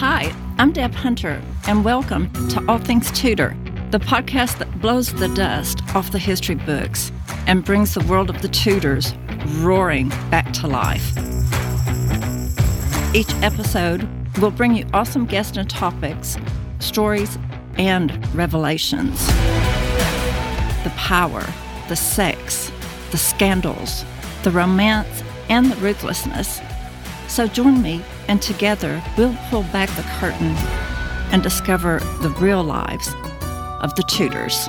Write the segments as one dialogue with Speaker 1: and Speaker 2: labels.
Speaker 1: Hi, I'm Deb Hunter, and welcome to All Things Tudor, the podcast that blows the dust off the history books and brings the world of the Tudors roaring back to life. Each episode will bring you awesome guests and topics, stories, and revelations. The power, the sex, the scandals, the romance, and the ruthlessness. So join me, and together we'll pull back the curtain and discover the real lives of the Tudors.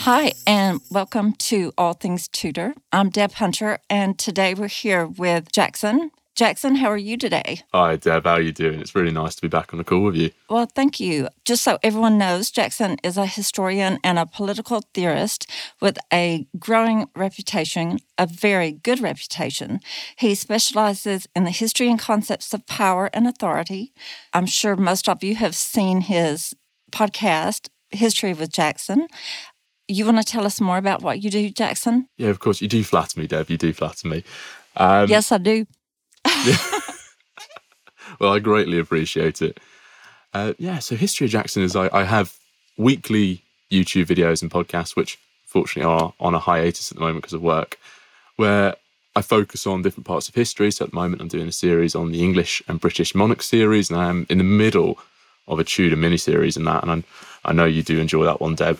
Speaker 1: Hi, and welcome to All Things Tudor. I'm Deb Hunter, and today we're here with Jackson. Jackson, how are you today?
Speaker 2: Hi, Deb. How are you doing? It's really nice to be back on the call with you.
Speaker 1: Well, thank you. Just so everyone knows, Jackson is a historian and a political theorist with a growing reputation, a very good reputation. He specializes in the history and concepts of power and authority. I'm sure most of you have seen his podcast, History with Jackson. You want to tell us more about what you do, Jackson?
Speaker 2: Yeah, of course. You do flatter me, Deb. You do flatter me. Um,
Speaker 1: yes, I do.
Speaker 2: well, I greatly appreciate it. Uh, yeah, so History of Jackson is I, I have weekly YouTube videos and podcasts, which fortunately are on a hiatus at the moment because of work, where I focus on different parts of history. So at the moment, I'm doing a series on the English and British monarch series, and I'm in the middle of a Tudor miniseries in that. And I'm, I know you do enjoy that one, Deb.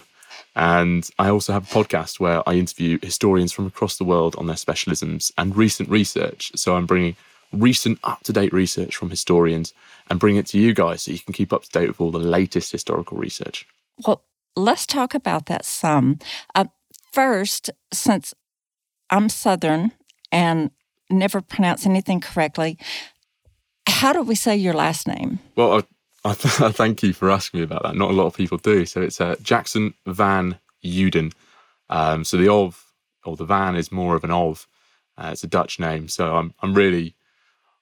Speaker 2: And I also have a podcast where I interview historians from across the world on their specialisms and recent research. So I'm bringing recent up to date research from historians and bring it to you guys so you can keep up to date with all the latest historical research.
Speaker 1: Well, let's talk about that some. Uh, first, since I'm Southern and never pronounce anything correctly, how do we say your last name?
Speaker 2: Well, I, I, th- I thank you for asking me about that. Not a lot of people do. So it's uh, Jackson Van Uden. Um, so the of or the Van is more of an of. Uh, it's a Dutch name. So I'm I'm really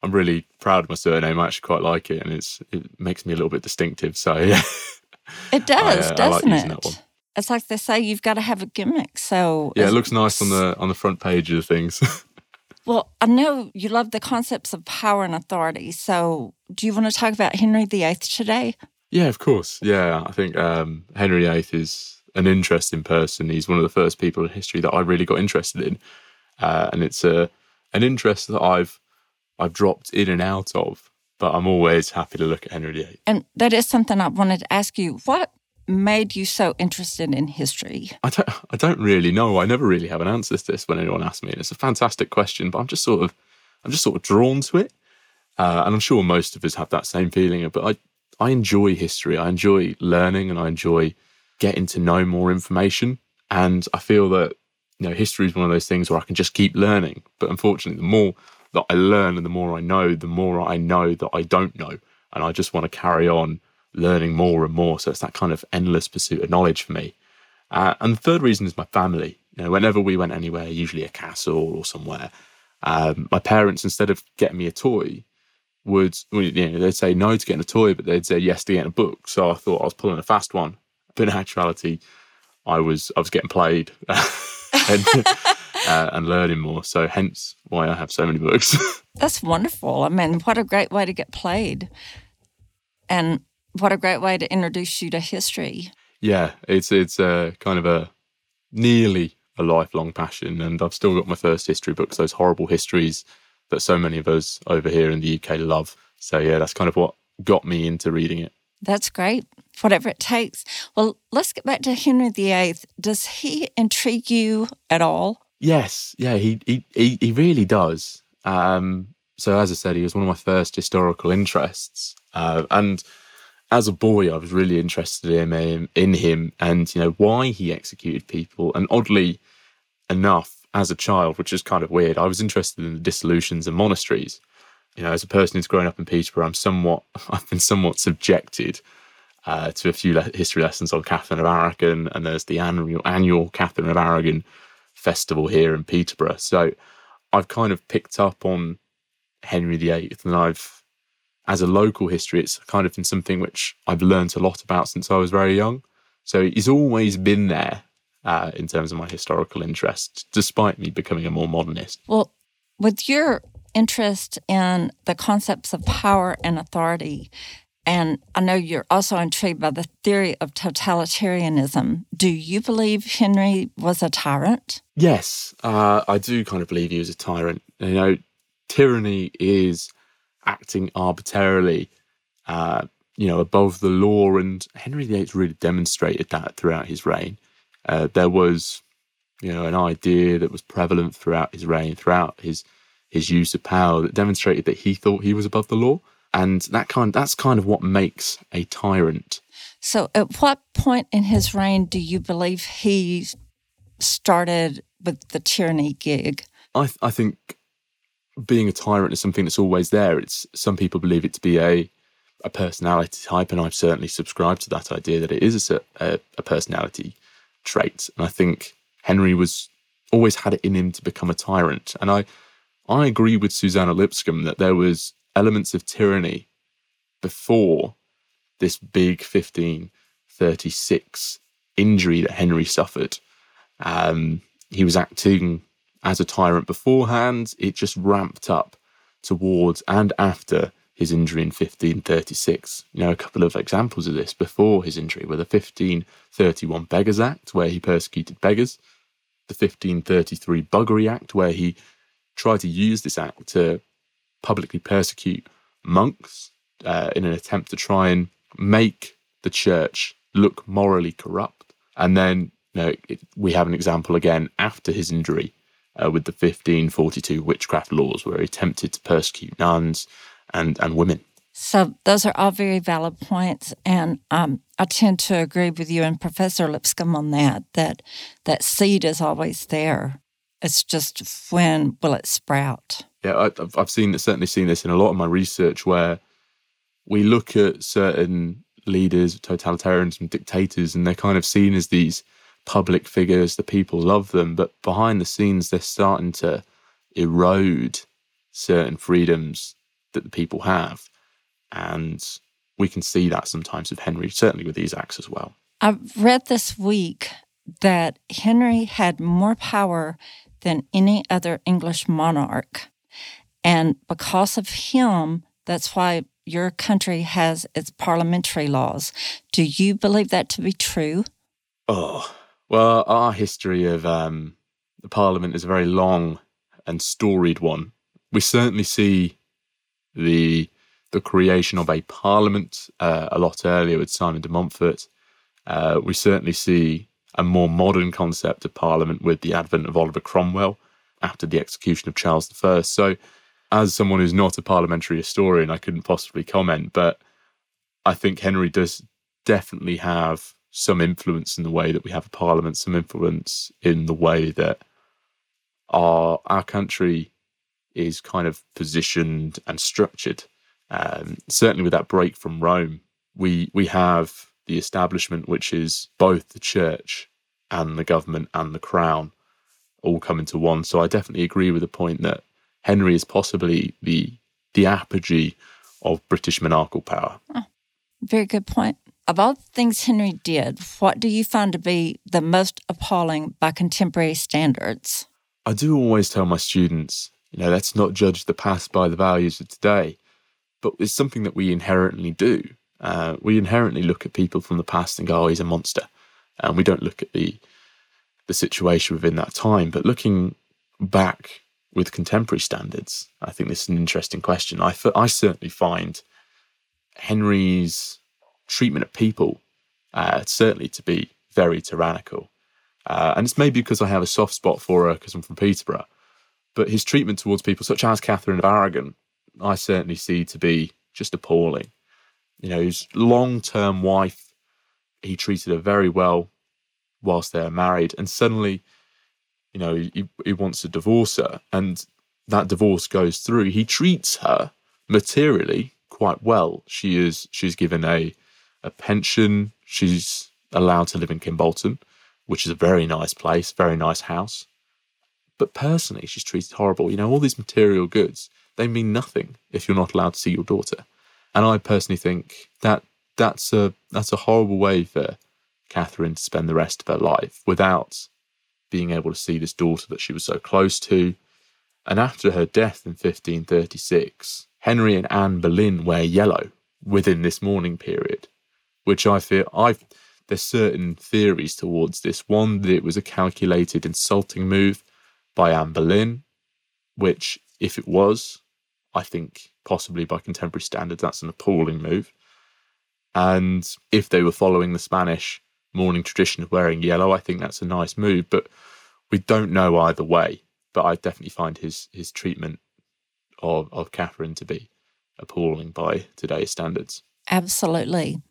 Speaker 2: I'm really proud of my surname. I actually quite like it, and it's it makes me a little bit distinctive. So yeah,
Speaker 1: it does, I, uh, doesn't like it? It's like they say you've got to have a gimmick. So
Speaker 2: yeah, it looks nice on the on the front page of things.
Speaker 1: well, I know you love the concepts of power and authority. So do you want to talk about Henry VIII today?
Speaker 2: Yeah, of course. Yeah, I think um, Henry VIII is an interesting person. He's one of the first people in history that I really got interested in, uh, and it's a an interest that I've I've dropped in and out of, but I'm always happy to look at Henry VIII.
Speaker 1: And that is something I wanted to ask you. What made you so interested in history?
Speaker 2: I don't, I don't really know. I never really have an answer to this when anyone asks me. And it's a fantastic question, but I'm just sort of, I'm just sort of drawn to it. Uh, and I'm sure most of us have that same feeling. But I, I enjoy history. I enjoy learning, and I enjoy getting to know more information. And I feel that you know history is one of those things where I can just keep learning. But unfortunately, the more that I learn and the more I know, the more I know that I don't know. And I just want to carry on learning more and more. So it's that kind of endless pursuit of knowledge for me. Uh, and the third reason is my family. You know, whenever we went anywhere, usually a castle or somewhere, um, my parents, instead of getting me a toy, would you know they'd say no to getting a toy, but they'd say yes to getting a book. So I thought I was pulling a fast one, but in actuality, I was I was getting played. and, uh, and learning more. So hence why I have so many books.
Speaker 1: That's wonderful. I mean, what a great way to get played, and what a great way to introduce you to history.
Speaker 2: Yeah, it's it's a kind of a nearly a lifelong passion, and I've still got my first history books, those horrible histories that so many of us over here in the UK love. So yeah, that's kind of what got me into reading it.
Speaker 1: That's great. Whatever it takes. Well, let's get back to Henry VIII. Does he intrigue you at all?
Speaker 2: Yes, yeah, he he he, really does. Um, so as I said, he was one of my first historical interests, uh, and as a boy, I was really interested in him, in him, and you know why he executed people. And oddly enough, as a child, which is kind of weird, I was interested in the dissolutions and monasteries. You know, as a person who's grown up in Peterborough, I'm somewhat, I've been somewhat subjected uh, to a few le- history lessons on Catherine of Aragon, and there's the annual annual Catherine of Aragon festival here in Peterborough. So I've kind of picked up on Henry VIII, and I've, as a local history, it's kind of been something which I've learned a lot about since I was very young. So he's always been there, uh, in terms of my historical interest, despite me becoming a more modernist.
Speaker 1: Well, with your interest in the concepts of power and authority, and I know you're also intrigued by the theory of totalitarianism. Do you believe Henry was a tyrant?
Speaker 2: Yes, uh, I do kind of believe he was a tyrant. You know, tyranny is acting arbitrarily, uh, you know, above the law, and Henry VIII really demonstrated that throughout his reign. Uh, there was, you know, an idea that was prevalent throughout his reign, throughout his his use of power, that demonstrated that he thought he was above the law, and that kind that's kind of what makes a tyrant.
Speaker 1: So, at what point in his reign do you believe he started with the tyranny gig?
Speaker 2: I, th- I think being a tyrant is something that's always there. It's some people believe it to be a a personality type, and I've certainly subscribed to that idea that it is a, a, a personality trait. And I think Henry was always had it in him to become a tyrant. And I I agree with Suzannah Lipscomb that there was elements of tyranny before this big 1536 injury that Henry suffered. Um, he was acting as a tyrant beforehand. It just ramped up towards and after his injury in 1536. You know, a couple of examples of this before his injury were the 1531 Beggars Act, where he persecuted beggars, the 1533 Buggery Act, where he tried to use this act to publicly persecute monks uh, in an attempt to try and make the church look morally corrupt. And then you know, it, we have an example again after his injury uh, with the 1542 witchcraft laws, where he attempted to persecute nuns and, and women.
Speaker 1: So those are all very valid points, and um, I tend to agree with you and Professor Lipscomb on that. That that seed is always there. It's just when will it sprout?
Speaker 2: Yeah, I, I've seen certainly seen this in a lot of my research, where we look at certain leaders, totalitarians, and dictators, and they're kind of seen as these public figures, the people love them, but behind the scenes, they're starting to erode certain freedoms that the people have. And we can see that sometimes with Henry, certainly with these acts as well.
Speaker 1: I've read this week that Henry had more power than any other English monarch. And because of him, that's why your country has its parliamentary laws. Do you believe that to be true?
Speaker 2: Oh, well, our history of um, the Parliament is a very long and storied one. We certainly see the the creation of a Parliament uh, a lot earlier with Simon de Montfort. Uh, we certainly see a more modern concept of Parliament with the advent of Oliver Cromwell after the execution of Charles I. So, as someone who's not a parliamentary historian, I couldn't possibly comment, but I think Henry does definitely have some influence in the way that we have a parliament, some influence in the way that our our country is kind of positioned and structured. Um, certainly, with that break from Rome, we we have the establishment, which is both the church and the government and the crown, all come into one. So I definitely agree with the point that Henry is possibly the the apogee of British monarchical power.
Speaker 1: Oh, very good point. Of all the things Henry did, what do you find to be the most appalling by contemporary standards?
Speaker 2: I do always tell my students, you know, let's not judge the past by the values of today, but it's something that we inherently do. Uh, we inherently look at people from the past and go, "Oh, he's a monster," and we don't look at the the situation within that time. But looking back with contemporary standards, I think this is an interesting question. I I certainly find Henry's treatment of people uh, certainly to be very tyrannical. Uh, and it's maybe because I have a soft spot for her because I'm from Peterborough. But his treatment towards people such as Catherine of Aragon, I certainly see to be just appalling. You know, his long term wife, he treated her very well whilst they're married. And suddenly, you know, he, he wants to divorce her. And that divorce goes through. He treats her materially quite well. She is she's given a a pension. She's allowed to live in Kimbolton, which is a very nice place, very nice house. But personally, she's treated horrible. You know, all these material goods, they mean nothing if you're not allowed to see your daughter. And I personally think that that's a that's a horrible way for Catherine to spend the rest of her life without being able to see this daughter that she was so close to. And after her death in 1536, Henry and Anne Boleyn wear yellow within this mourning period, which I fear I've there's certain theories towards this. One that it was a calculated insulting move by Anne Boleyn, which if it was, I think possibly by contemporary standards that's an appalling move. And if they were following the Spanish mourning tradition of wearing yellow, I think that's a nice move. But we don't know either way. But I definitely find his his treatment of of Catherine to be appalling by today's standards.
Speaker 1: Absolutely.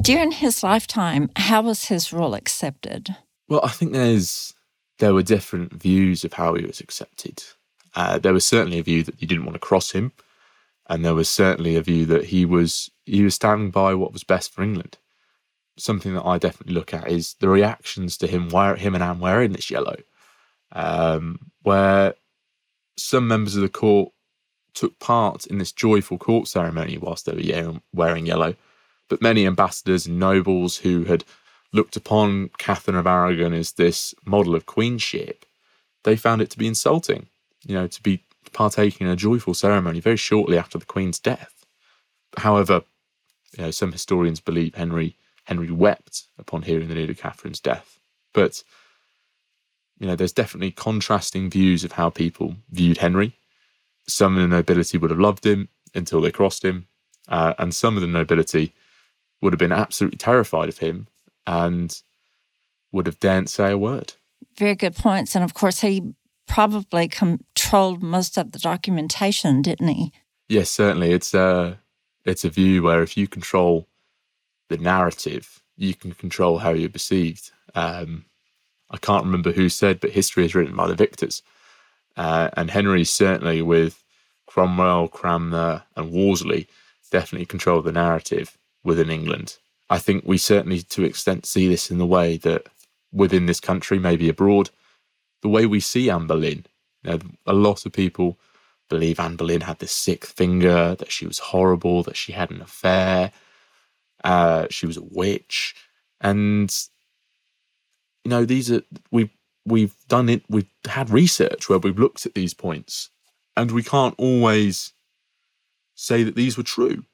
Speaker 1: During his lifetime, how was his rule accepted?
Speaker 2: Well, I think there's there were different views of how he was accepted. Uh, there was certainly a view that you didn't want to cross him, and there was certainly a view that he was he was standing by what was best for England. Something that I definitely look at is the reactions to him, him and Anne wearing this yellow, um, where some members of the court took part in this joyful court ceremony whilst they were wearing yellow, but many ambassadors and nobles who had looked upon Catherine of Aragon as this model of queenship, they found it to be insulting, you know, to be partaking in a joyful ceremony very shortly after the Queen's death. However, you know, some historians believe Henry Henry wept upon hearing the news of Catherine's death. But you know, there's definitely contrasting views of how people viewed Henry. Some of the nobility would have loved him until they crossed him, uh, and some of the nobility would have been absolutely terrified of him and would have daren't say a word.
Speaker 1: Very good points. And of course, he probably controlled most of the documentation, didn't he?
Speaker 2: Yes, certainly. It's a it's a view where if you control the narrative, you can control how you're perceived. Um, I can't remember who said, but history is written by the victors. Uh, and Henry certainly, with Cromwell, Cranmer, and Wolsey, definitely controlled the narrative within England. I think we certainly, to extent, see this in the way that within this country, maybe abroad, the way we see Anne Boleyn. Know, a lot of people believe Anne Boleyn had this sick finger, that she was horrible, that she had an affair, uh, she was a witch, and you know these are we've we've done it. We've had research where we've looked at these points, and we can't always say that these were true,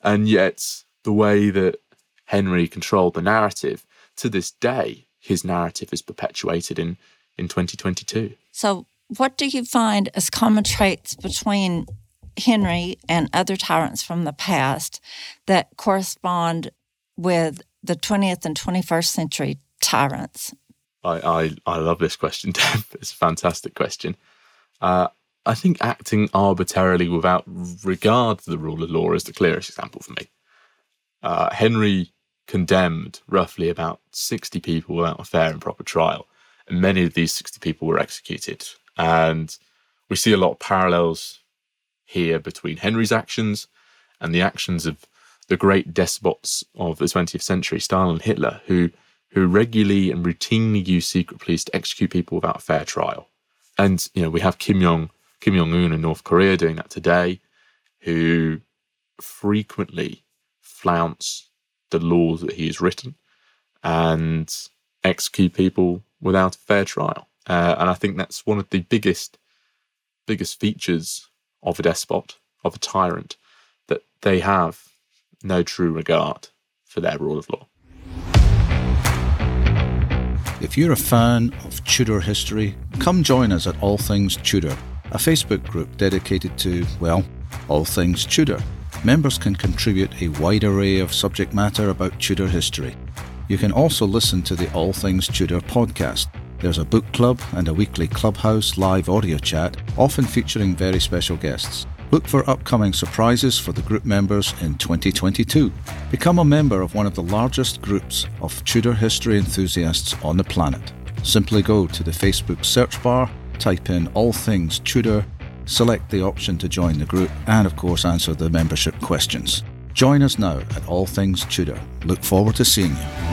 Speaker 2: and yet the way that Henry controlled the narrative to this day, his narrative is perpetuated in in 2022.
Speaker 1: So, what do you find as common traits between Henry and other tyrants from the past that correspond with the 20th and 21st century tyrants?
Speaker 2: I, I, I love this question, Deb. It's a fantastic question. Uh, I think acting arbitrarily without regard to the rule of law is the clearest example for me. Uh, Henry condemned roughly about 60 people without a fair and proper trial and many of these 60 people were executed. And we see a lot of parallels here between Henry's actions and the actions of the great despots of the 20th century, Stalin and Hitler, who, who regularly and routinely use secret police to execute people without a fair trial. And, you know, we have Kim Jong Kim Jong Un in North Korea doing that today, who frequently flaunts the laws that he has written and execute people without a fair trial. Uh, and I think that's one of the biggest, biggest features of a despot, of a tyrant, that they have no true regard for their rule of law.
Speaker 3: If you're a fan of Tudor history, come join us at All Things Tudor, a Facebook group dedicated to, well, all things Tudor. Members can contribute a wide array of subject matter about Tudor history. You can also listen to the All Things Tudor podcast. There's a book club and a weekly Clubhouse live audio chat, often featuring very special guests. Look for upcoming surprises for the group members in 2022. Become a member of one of the largest groups of Tudor history enthusiasts on the planet. Simply go to the Facebook search bar, type in All Things Tudor, select the option to join the group, and of course answer the membership questions. Join us now at All Things Tudor. Look forward to seeing you.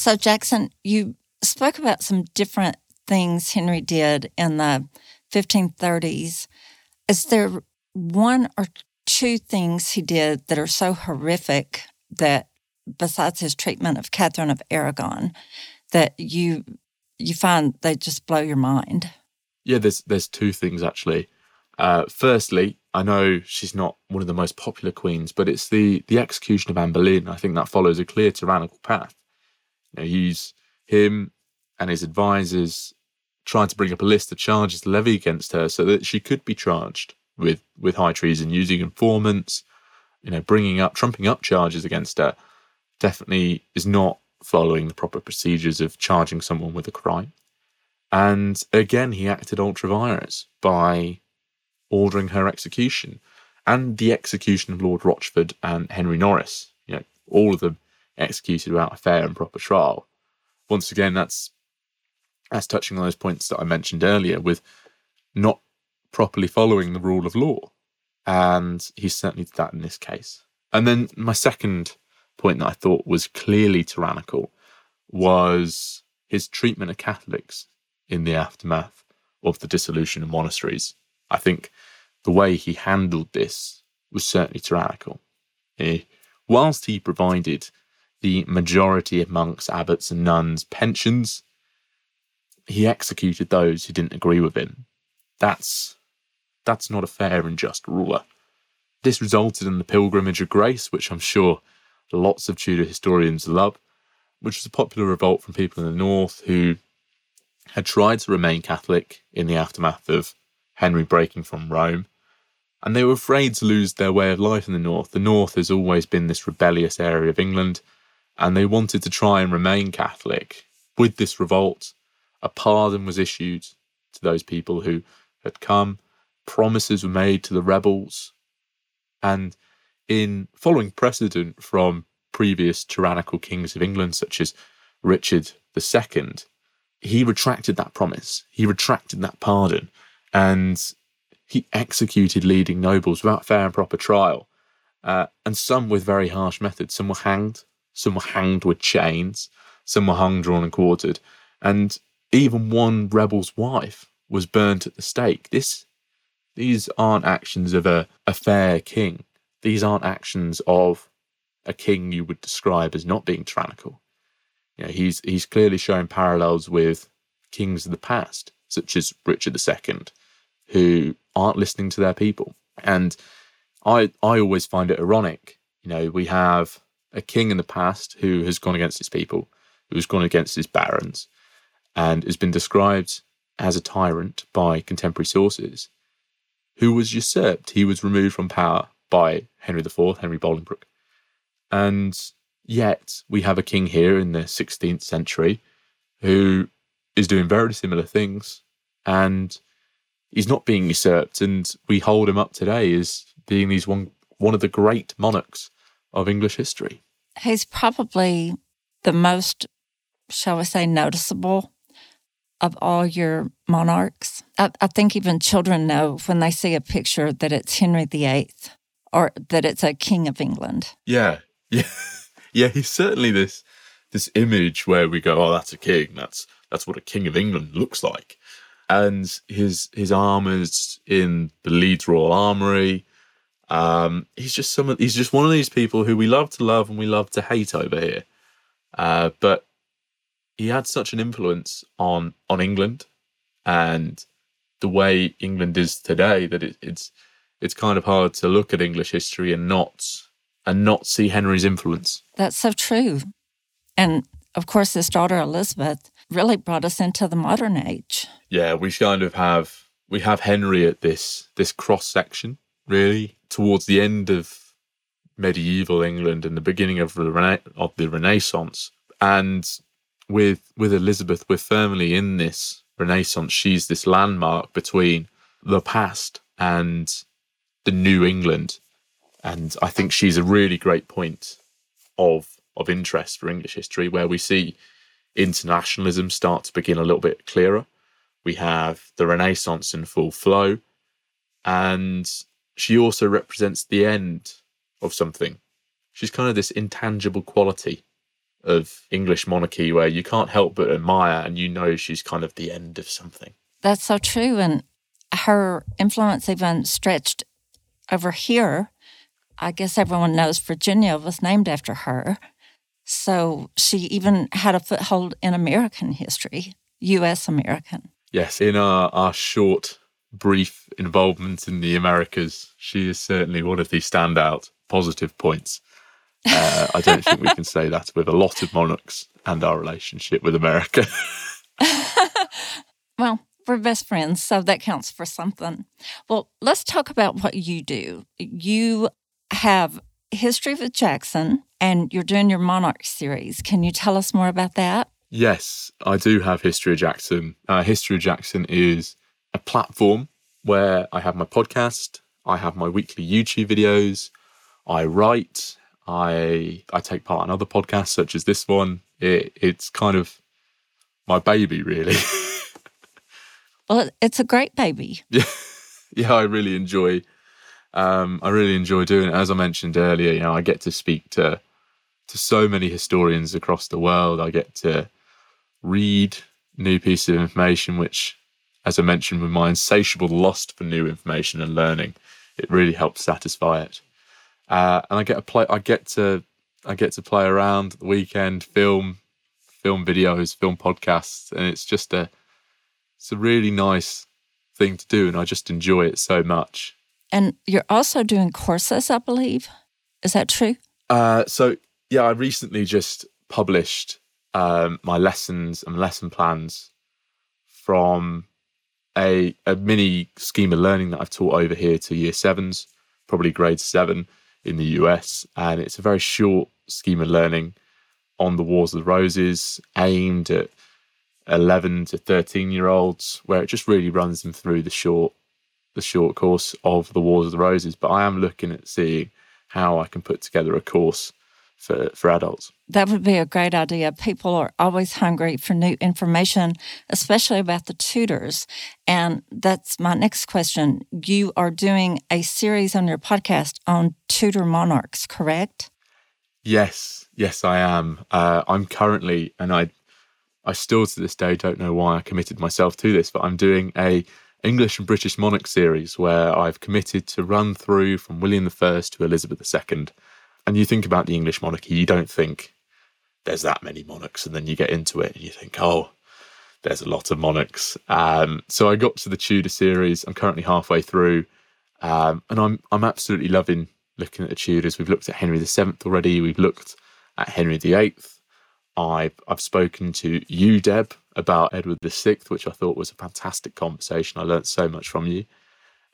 Speaker 1: So, Jackson, you spoke about some different things Henry did in the 1530s. Is there one or two things he did that are so horrific that besides his treatment of Catherine of Aragon that you you find they just blow your mind?
Speaker 2: Yeah, there's there's two things actually. Uh, firstly, I know she's not one of the most popular queens, but it's the the execution of Anne Boleyn. I think that follows a clear tyrannical path. Know, he's him and his advisors trying to bring up a list of charges to levy against her so that she could be charged with with high treason, using informants, you know, bringing up, trumping up charges against her. Definitely is not following the proper procedures of charging someone with a crime. And again, he acted ultra vires by ordering her execution and the execution of Lord Rochford and Henry Norris. You know, all of them executed without a fair and proper trial. Once again, that's that's touching on those points that I mentioned earlier with not properly following the rule of law. And he certainly did that in this case. And then my second point that I thought was clearly tyrannical was his treatment of Catholics in the aftermath of the dissolution of monasteries. I think the way he handled this was certainly tyrannical. He, whilst he provided the majority of monks, abbots, and nuns pensions, he executed those who didn't agree with him. That's that's not a fair and just ruler. This resulted in the Pilgrimage of Grace, which I'm sure lots of Tudor historians love, which was a popular revolt from people in the north who had tried to remain Catholic in the aftermath of Henry breaking from Rome. And they were afraid to lose their way of life in the north. The north has always been this rebellious area of England, and they wanted to try and remain Catholic. With this revolt, a pardon was issued to those people who had come, promises were made to the rebels, and in following precedent from previous tyrannical kings of England, such as Richard II, he retracted that promise. He retracted that pardon and he executed leading nobles without fair and proper trial. Uh, and some with very harsh methods. Some were hanged, some were hanged with chains, some were hung, drawn, and quartered. And even one rebel's wife was burnt at the stake. This, these aren't actions of a, a fair king these aren't actions of a king you would describe as not being tyrannical. You know, he's he's clearly showing parallels with kings of the past, such as Richard II, who aren't listening to their people. And I I always find it ironic. You know, we have a king in the past who has gone against his people, who has gone against his barons, and has been described as a tyrant by contemporary sources, who was usurped. He was removed from power by Henry IV, Henry Bolingbroke. And yet we have a king here in the 16th century who is doing very similar things and he's not being usurped. And we hold him up today as being these one, one of the great monarchs of English history.
Speaker 1: He's probably the most, shall we say, noticeable of all your monarchs. I, I, think even children know when they see a picture that it's Henry VIII or that it's a king of England.
Speaker 2: Yeah, yeah, yeah. He's certainly this this image where we go, oh, that's a king. That's that's what a king of England looks like. And his his armors in the Leeds Royal Armory. Um, he's just some. Of, he's just one of these people who we love to love and we love to hate over here. Uh, but he had such an influence on on England and the way England is today that it, it's it's kind of hard to look at English history and not and not see Henry's influence.
Speaker 1: That's so true. And of course his daughter Elizabeth really brought us into the modern age.
Speaker 2: Yeah, we kind of have we have Henry at this this cross section, really, towards the end of medieval England and the beginning of the Rena- of the Renaissance. And with with Elizabeth, we're firmly in this Renaissance. She's this landmark between the past and the New England, and I think she's a really great point of of interest for English history, where we see internationalism start to begin a little bit clearer. We have the Renaissance in full flow, and she also represents the end of something. She's kind of this intangible quality of English monarchy where you can't help but admire and you know she's kind of the end of something.
Speaker 1: That's so true. And her influence even stretched over here I guess everyone knows Virginia was named after her. So she even had a foothold in American history, US American.
Speaker 2: Yes, in our, our short, brief involvement in the Americas, she is certainly one of the standout positive points. Uh, I don't think we can say that with a lot of monarchs and our relationship with America.
Speaker 1: well, we're best friends, so that counts for something. Well, let's talk about what you do. You have history with Jackson and you're doing your Monarch series. Can you tell us more about that?
Speaker 2: Yes, I do have History of Jackson. Uh, History of Jackson is a platform where I have my podcast, I have my weekly YouTube videos, I write, I I take part in other podcasts such as this one. It, it's kind of my baby, really.
Speaker 1: well, it's a great baby.
Speaker 2: Yeah, yeah, I really enjoy. Um, I really enjoy doing it. As I mentioned earlier, you know, I get to speak to to so many historians across the world. I get to read new pieces of information, which, as I mentioned, with my insatiable lust for new information and learning, it really helps satisfy it. Uh, and I get to play. I get to I get to play around the weekend, film, film videos, film podcasts, and it's just a it's a really nice thing to do, and I just enjoy it so much.
Speaker 1: And you're also doing courses, I believe. Is that true?
Speaker 2: Uh, so yeah, I recently just published um, my lessons and lesson plans from a, a mini scheme of learning that I've taught over here to year sevens, probably grade seven in the US. And it's a very short scheme of learning on the Wars of the Roses, aimed at 11 to 13 year olds, where it just really runs them through the short the short course of the Wars of the Roses. But I am looking at seeing how I can put together a course for, for adults.
Speaker 1: That would be a great idea. People are always hungry for new information, especially about the Tudors. And that's my next question. You are doing a series on your podcast on Tudor monarchs, correct?
Speaker 2: Yes, yes, I am. Uh, I'm currently, and I, I still to this day don't know why I committed myself to this, but I'm doing a English and British monarch series where I've committed to run through from William I to Elizabeth the II and you think about the English monarchy, you don't think there's that many monarchs, and then you get into it and you think, oh, there's a lot of monarchs. Um, so I got to the Tudor series. I'm currently halfway through, um, and I'm I'm absolutely loving looking at the Tudors. We've looked at Henry VII already. We've looked at Henry VIII. I've I've spoken to you, Deb, about Edward VI, which I thought was a fantastic conversation. I learned so much from you.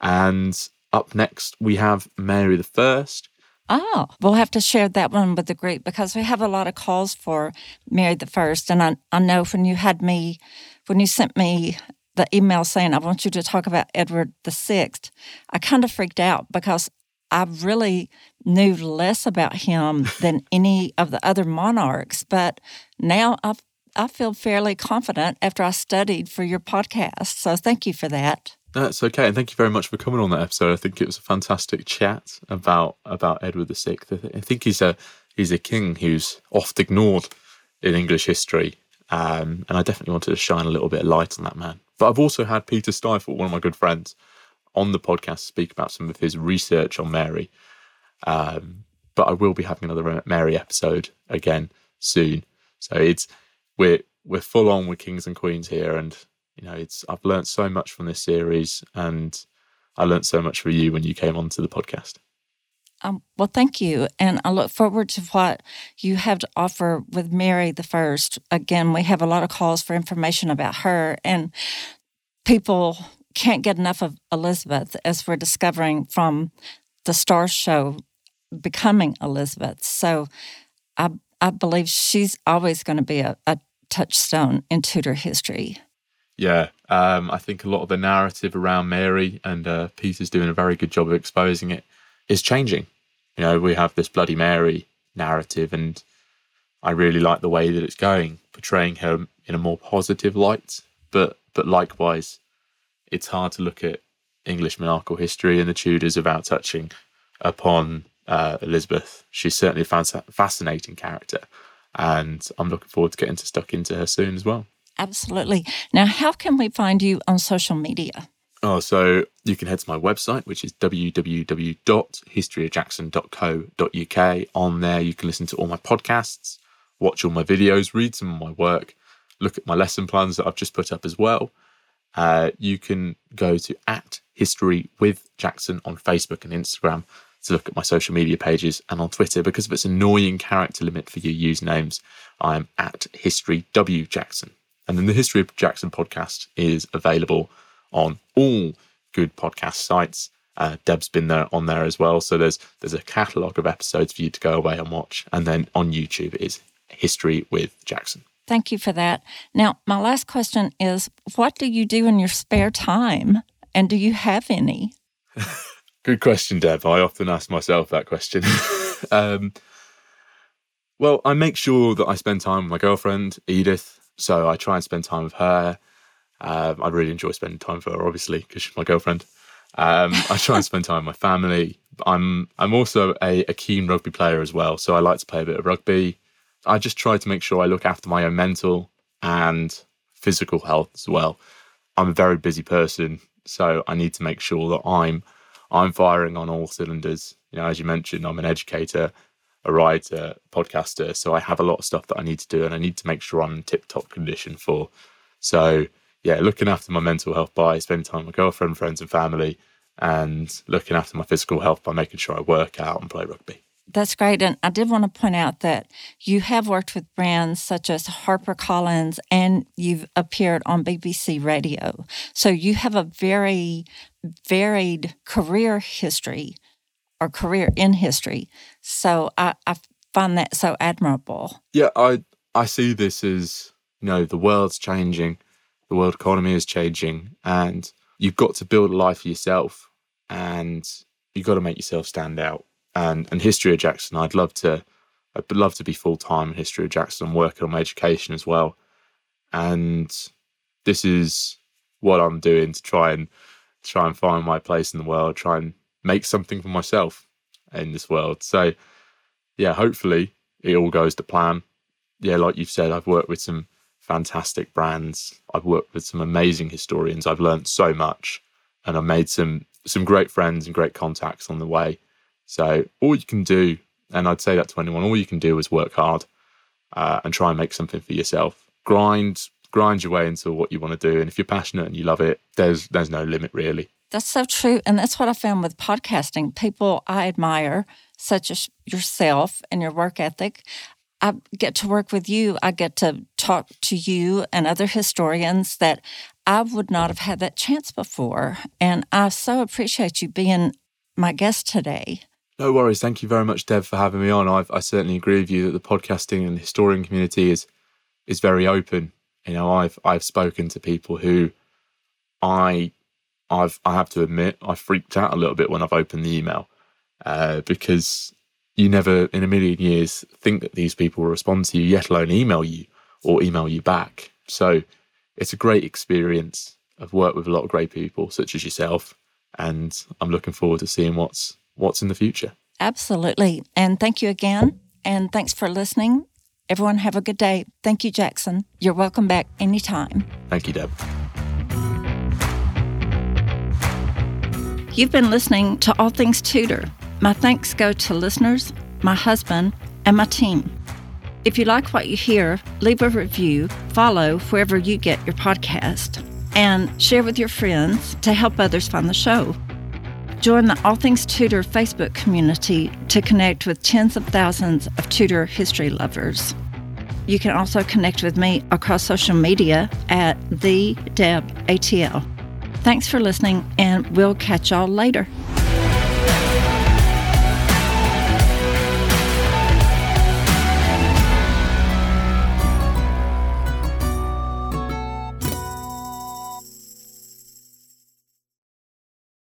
Speaker 2: And up next we have Mary the First,
Speaker 1: Oh, we'll have to share that one with the group because we have a lot of calls for Mary the First. And I, I know when you had me, when you sent me the email saying, I want you to talk about Edward the Sixth, I kind of freaked out because I really knew less about him than any of the other monarchs. But now I I feel fairly confident after I studied for your podcast. So thank you for that.
Speaker 2: That's okay, and thank you very much for coming on that episode. I think it was a fantastic chat about about Edward VI. I think he's a he's a king who's oft ignored in English history, um, and I definitely wanted to shine a little bit of light on that man. But I've also had Peter Stifel, one of my good friends, on the podcast speak about some of his research on Mary. Um, but I will be having another Mary episode again soon. So it's we're we're full on with kings and queens here, and you know, it's I've learned so much from this series, and I learned so much from you when you came onto the podcast.
Speaker 1: Um, well, thank you, and I look forward to what you have to offer with Mary the First. Again, we have a lot of calls for information about her, and people can't get enough of Elizabeth, as we're discovering from the Starz Show becoming Elizabeth. So, I I believe she's always going to be a, a touchstone in Tudor history.
Speaker 2: Yeah, um, I think a lot of the narrative around Mary and uh, Peter's doing a very good job of exposing it is changing. You know, we have this Bloody Mary narrative, and I really like the way that it's going, portraying her in a more positive light. But but likewise, it's hard to look at English monarchical history and the Tudors without touching upon uh, Elizabeth. She's certainly a fascinating character, and I'm looking forward to getting to stuck into her soon as well.
Speaker 1: Absolutely. Now, how can we find you on social media?
Speaker 2: Oh, so you can head to my website, which is www.historyofjackson.co.uk. On there, you can listen to all my podcasts, watch all my videos, read some of my work, look at my lesson plans that I've just put up as well. Uh, you can go to at history with Jackson on Facebook and Instagram to look at my social media pages and on Twitter because of its annoying character limit for your usernames. I'm at history w Jackson. And then the History of Jackson podcast is available on all good podcast sites. Uh, Deb's been there on there as well, so there's there's a catalogue of episodes for you to go away and watch. And then on YouTube is History with Jackson.
Speaker 1: Thank you for that. Now, my last question is what do you do in your spare time? And do you have any?
Speaker 2: Good question, Deb. I often ask myself that question. um, well, I make sure that I spend time with my girlfriend, Edith. So I try and spend time with her. Um, I really enjoy spending time with her, obviously, because she's my girlfriend. Um, I try and spend time with my family. I'm I'm also a, a, keen rugby player as well, so I like to play a bit of rugby. I just try to make sure I look after my own mental and physical health as well. I'm a very busy person, so I need to make sure that I'm I'm firing on all cylinders. You know, as you mentioned, I'm an educator, a writer, podcaster, so I have a lot of stuff that I need to do, and I need to make sure I'm in tip top condition for. So yeah, looking after my mental health by spending time with my girlfriend, friends, and family, and looking after my physical health by making sure I work out and play rugby.
Speaker 1: That's great. And I did want to point out that you have worked with brands such as HarperCollins and you've appeared on BBC Radio. So you have a very varied career history or career in history. So I, I find that so admirable.
Speaker 2: Yeah, I I see this as, you know, the world's changing the world economy is changing and you've got to build a life for yourself and you've got to make yourself stand out. And and history of Jackson, I'd love to I'd love to be full time in history of Jackson. Working on my education as well. And this is what I'm doing to try and try and find my place in the world, try and make something for myself in this world. So yeah, hopefully it all goes to plan. Yeah, like you've said, I've worked with some fantastic brands. I've worked with some amazing historians. I've learned so much and I've made some some great friends and great contacts on the way. So all you can do, and I'd say that to anyone, all you can do is work hard uh, and try and make something for yourself. Grind, grind your way into what you want to do, and if you're passionate and you love it, there's there's no limit really.
Speaker 1: That's so true, and that's what I found with podcasting. People I admire, such as yourself and your work ethic, I get to work with you. I get to talk to you and other historians that I would not have had that chance before. And I so appreciate you being my guest today.
Speaker 2: No worries. Thank you very much, Deb, for having me on. I've, i certainly agree with you that the podcasting and historian community is is very open. You know, I've I've spoken to people who I I've I have to admit I freaked out a little bit when I've opened the email uh, because you never in a million years think that these people will respond to you, yet alone email you or email you back. So it's a great experience. I've worked with a lot of great people, such as yourself, and I'm looking forward to seeing what's what's in the future.
Speaker 1: Absolutely. And thank you again. And thanks for listening. Everyone have a good day. Thank you, Jackson. You're welcome back anytime.
Speaker 2: Thank you, Deb.
Speaker 1: You've been listening to All Things Tudor. My thanks go to listeners, my husband, and my team. If you like what you hear, leave a review, follow wherever you get your podcast, and share with your friends to help others find the show. Join the All Things Tudor Facebook community to connect with tens of thousands of Tudor history lovers. You can also connect with me across social media at the Deb ATL. Thanks for listening, and we'll catch y'all later.